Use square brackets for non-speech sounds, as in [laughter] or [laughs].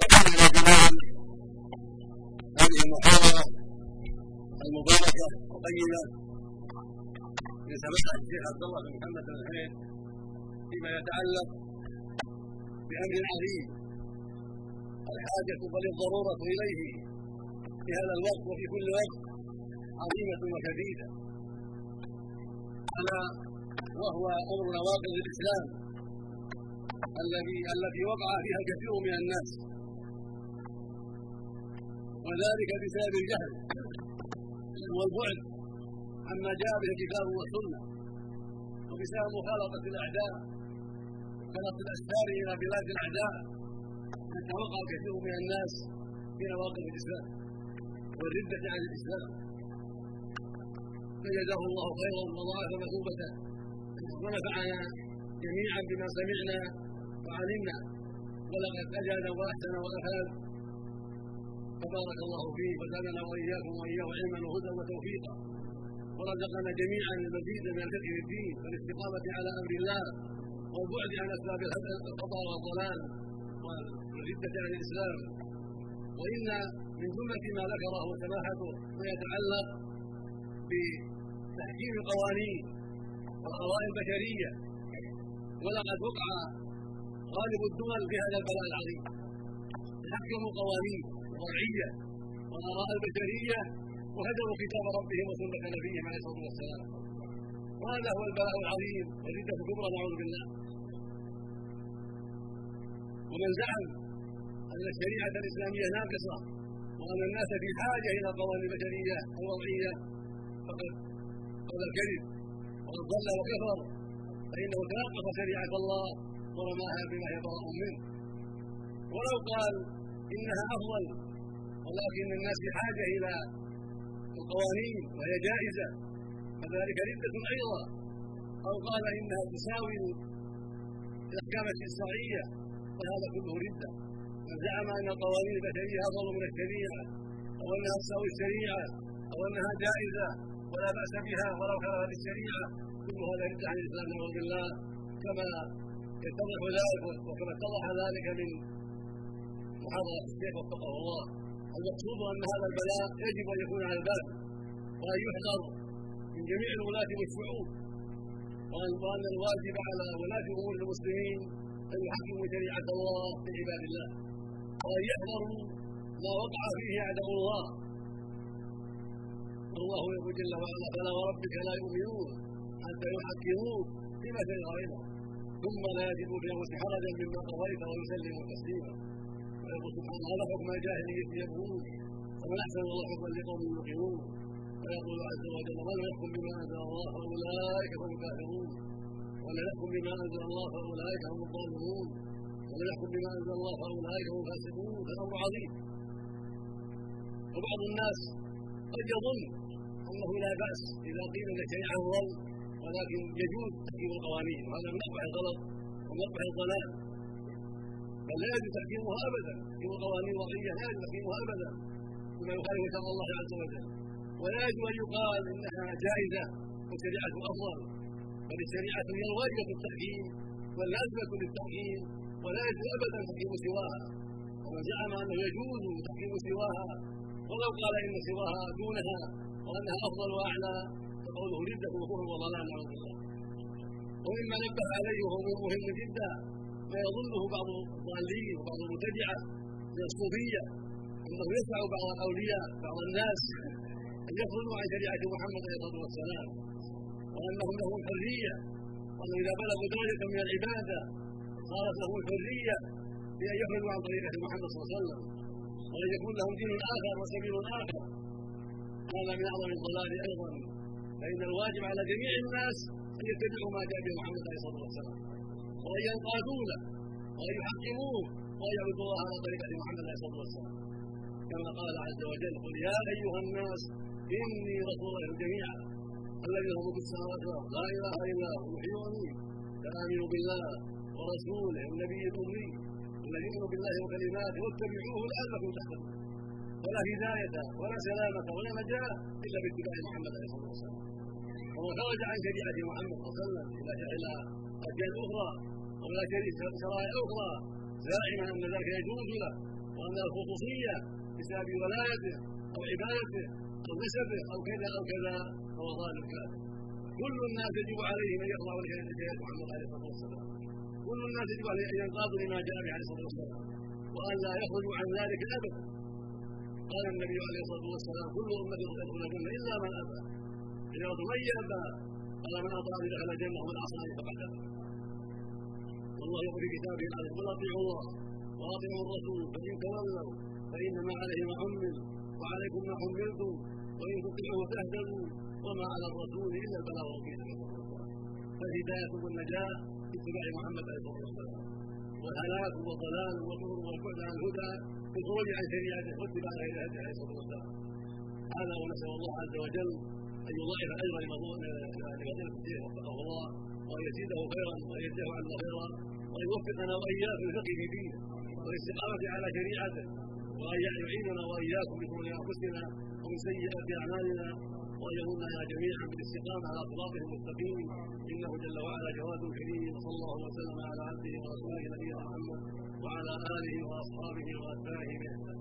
فقد إلى جمال هذه المحاضرة المباركة الطيبة من سماحة الشيخ عبد الله بن محمد بن الحسين فيما يتعلق بأمر عظيم الحاجة بل الضرورة إليه في هذا الوقت وفي كل وقت عظيمة وشديدة ألا وهو أمر نواقض الإسلام. الذي التي وقع فيها الكثير من الناس. وذلك بسبب الجهل والبعد عما جاء به الكتاب والسنة وبسبب مخالطة الأعداء وخلط الاسفار إلى بلاد الأعداء. حتى وقع كثير من الناس في نواقض الإسلام والردة عن الإسلام. فجزاه الله خيرا وضاعف مثوبته ونفعنا جميعا بما سمعنا وعلمنا. ولقد اجاد وأحسن وافاد فبارك الله فيه وزادنا وإياكم وإياه علما وهدى وتوفيقا. ورزقنا جميعا المزيد من الفقه الدين والاستقامة على أمر الله والبعد عن أسباب الخطا والضلال والردة عن الإسلام. وإن من جملة ما ذكره سماحته ما يتعلق بتحكيم القوانين والقضايا البشرية. ولقد وقع غالب الدول في هذا البلاء العظيم. تحكموا قوانين شرعيه والاراء البشريه وهدموا كتاب ربهم وسنة نبيهم عليه الصلاة والسلام. وهذا هو البلاء العظيم والرده الكبرى نعوذ بالله. ومن زعم أن الشريعة الإسلامية ناقصة وأن الناس في حاجة إلى القوانين البشريه الوضعيه فقد قال الكذب وقد ضل وكفر فإنه تناقض شريعة الله ورماها بما هي براء منه. ولو قال إنها أفضل ولكن الناس بحاجه إلى القوانين وهي جائزة فذلك ردة أيضا. أو قال إنها تساوي الأحكام الشرعيه فهذا كله ردة. من زعم أن القوانين البشرية أفضل من الشريعة أو أنها تساوي الشريعة أو أنها جائزة ولا بأس بها ولو خالفت الشريعة كل هذا رده عن الإسلام نعوذ بالله كما يتضح ذلك وكما اتضح ذلك من محاضرة الشيخ وفقه الله. المقصود أن هذا البلاء يجب أن يكون على الباب وأن يحذر من جميع الولاة والشعوب وأن الواجب على ولاة أمور المسلمين أن يحكموا شريعة الله في عباد الله. وأن يحذروا ما وقع فيه أعداء الله. والله يقول جل وعلا فلا وربك لا يؤمنون حتى يحكموك فيما شجر بينهم. ثم لا يجدوا في انفسهم حرجا مما قضيت ويسلموا تسليما. ويقول سبحانه هذا حكم الجاهليه يبغون ومن أحسن الله حكما لقوم يوقنون ويقول عز وجل من يحكم بما أنزل الله فاولئك هم الكافرون ومن يحكم بما أنزل الله فاولئك هم الظالمون ومن يحكم بما أنزل الله فاولئك هم الفاسقون الامر عظيم. وبعض الناس قد يظن أنه لا بأس إذا قيل إن الشريعه افضل ولكن يجوز تحكيم القوانين وهذا من اقبح الغلط ومن اقبح الضلال. بل لا يجوز تحكيمها ابدا تحكيم القوانين الوضعية لا يجوز تحكيمها ابدا بما يخالف شرع الله عز وجل. ولا يجوز أن يقال إنها جائزة والشريعه أفضل بل الشريعة هي الواجبه التحكيم واللازمة للتحكيم ولا يجوز ابدا تحكيم سواها. ومن زعم أنه يجوز تحكيم سواها ولو قال إن سواها دونها وأنها أفضل وأعلى فقوله رده وكفر وضلال نعوذ بالله ومما نبه عليه وهو مهم جدا ما يظنه بعض الضالين وبعض المبتدعة من الصوفية أنه يسع بعض الأولياء بعض الناس [laughs] أن يخرجوا عن شريعة محمد عليه الصلاة والسلام وانهم لهم الحرية وأنه إذا بلغوا درجه من العبادة صارت لهم الحرية بأن يخرجوا عن طريقة محمد صلى الله عليه وسلم وأن يكون لهم دين آخر وسبيل آخر. هذا من أعظم الضلال أيضا. فإن الواجب على جميع الناس أن يتبعوا ما جاء به محمد عليه الصلاة والسلام. وإن ينقادوا له وإن يحكموه وإن يعبدوا الله على طريقه محمد عليه الصلاة والسلام. كما قال عز وجل قل يا أيها الناس إني رسول الله جميعا الذي له ملك السماوات والأرض لا إله إلا هو يحيي ويميت فامنوا بالله ورسوله النبي الأمي الذي يؤمن بالله وكلماته واتبعوه لعلكم تهتدون ولا هداية ولا سلامة ولا نجاة إلا باتباع محمد عليه الصلاة والسلام. ومن خرج عن شريعة محمد صلى الله عليه وسلم إلى إلى اديان أخرى ولا شرائع أخرى زاعما أن ذلك يجوز له وأن الخصوصية بسبب ولايته أو عبادته أو نسبه أو كذا أو كذا فهو ظالم كافر. كل الناس يجب عليهم أن يخضعوا لشريعه محمد عليه الصلاه والسلام كل الناس يجب عليهم أن ينقادوا لما جاء به عليه الصلاة والسلام وأن لا يخرجوا عن ذلك ابدا. قال النبي عليه الصلاة والسلام كل امتي تدخل الجنة إلا من ابى اذا من يابى قال من أطاعني دخل الجنه ومن عصاني فقد والله يقول في كتابه العظيم قل أطيعوا الله وأطيعوا الرسول فإن تولوا فانما عليه ما حمل وعليكم ما حملتم وإن تطيعوه تهتدوا وما على الرسول إلا البلاغ المبين فالهدايه والنجاة باتباع محمد عليه الصلاة والسلام. والهلاك والضلال والكفر والبعد عن الهدى بالخروج عن شريعته واتباع غير هدي عليه الصلاة والسلام. هذا ونسال الله عز وجل ان يضاعف اجر الشيخ وفقه الله وأن يزيده خيرا وأن يجزاه عنا خيرا وأن يوفقنا وإياكم للفقه في دينه والاستقامة على شريعته وأن يعيننا وإياكم بشرور أنفسنا ومن سيئات أعمالنا وأن يمننا جميعا بالاستقامة على صراطه المستقيم. إنه جل وعلا جواد كريم وصلى الله وسلم على عبده ورسوله نبينا محمد وعلى آله وأصحابه وأتباعه بإحسان.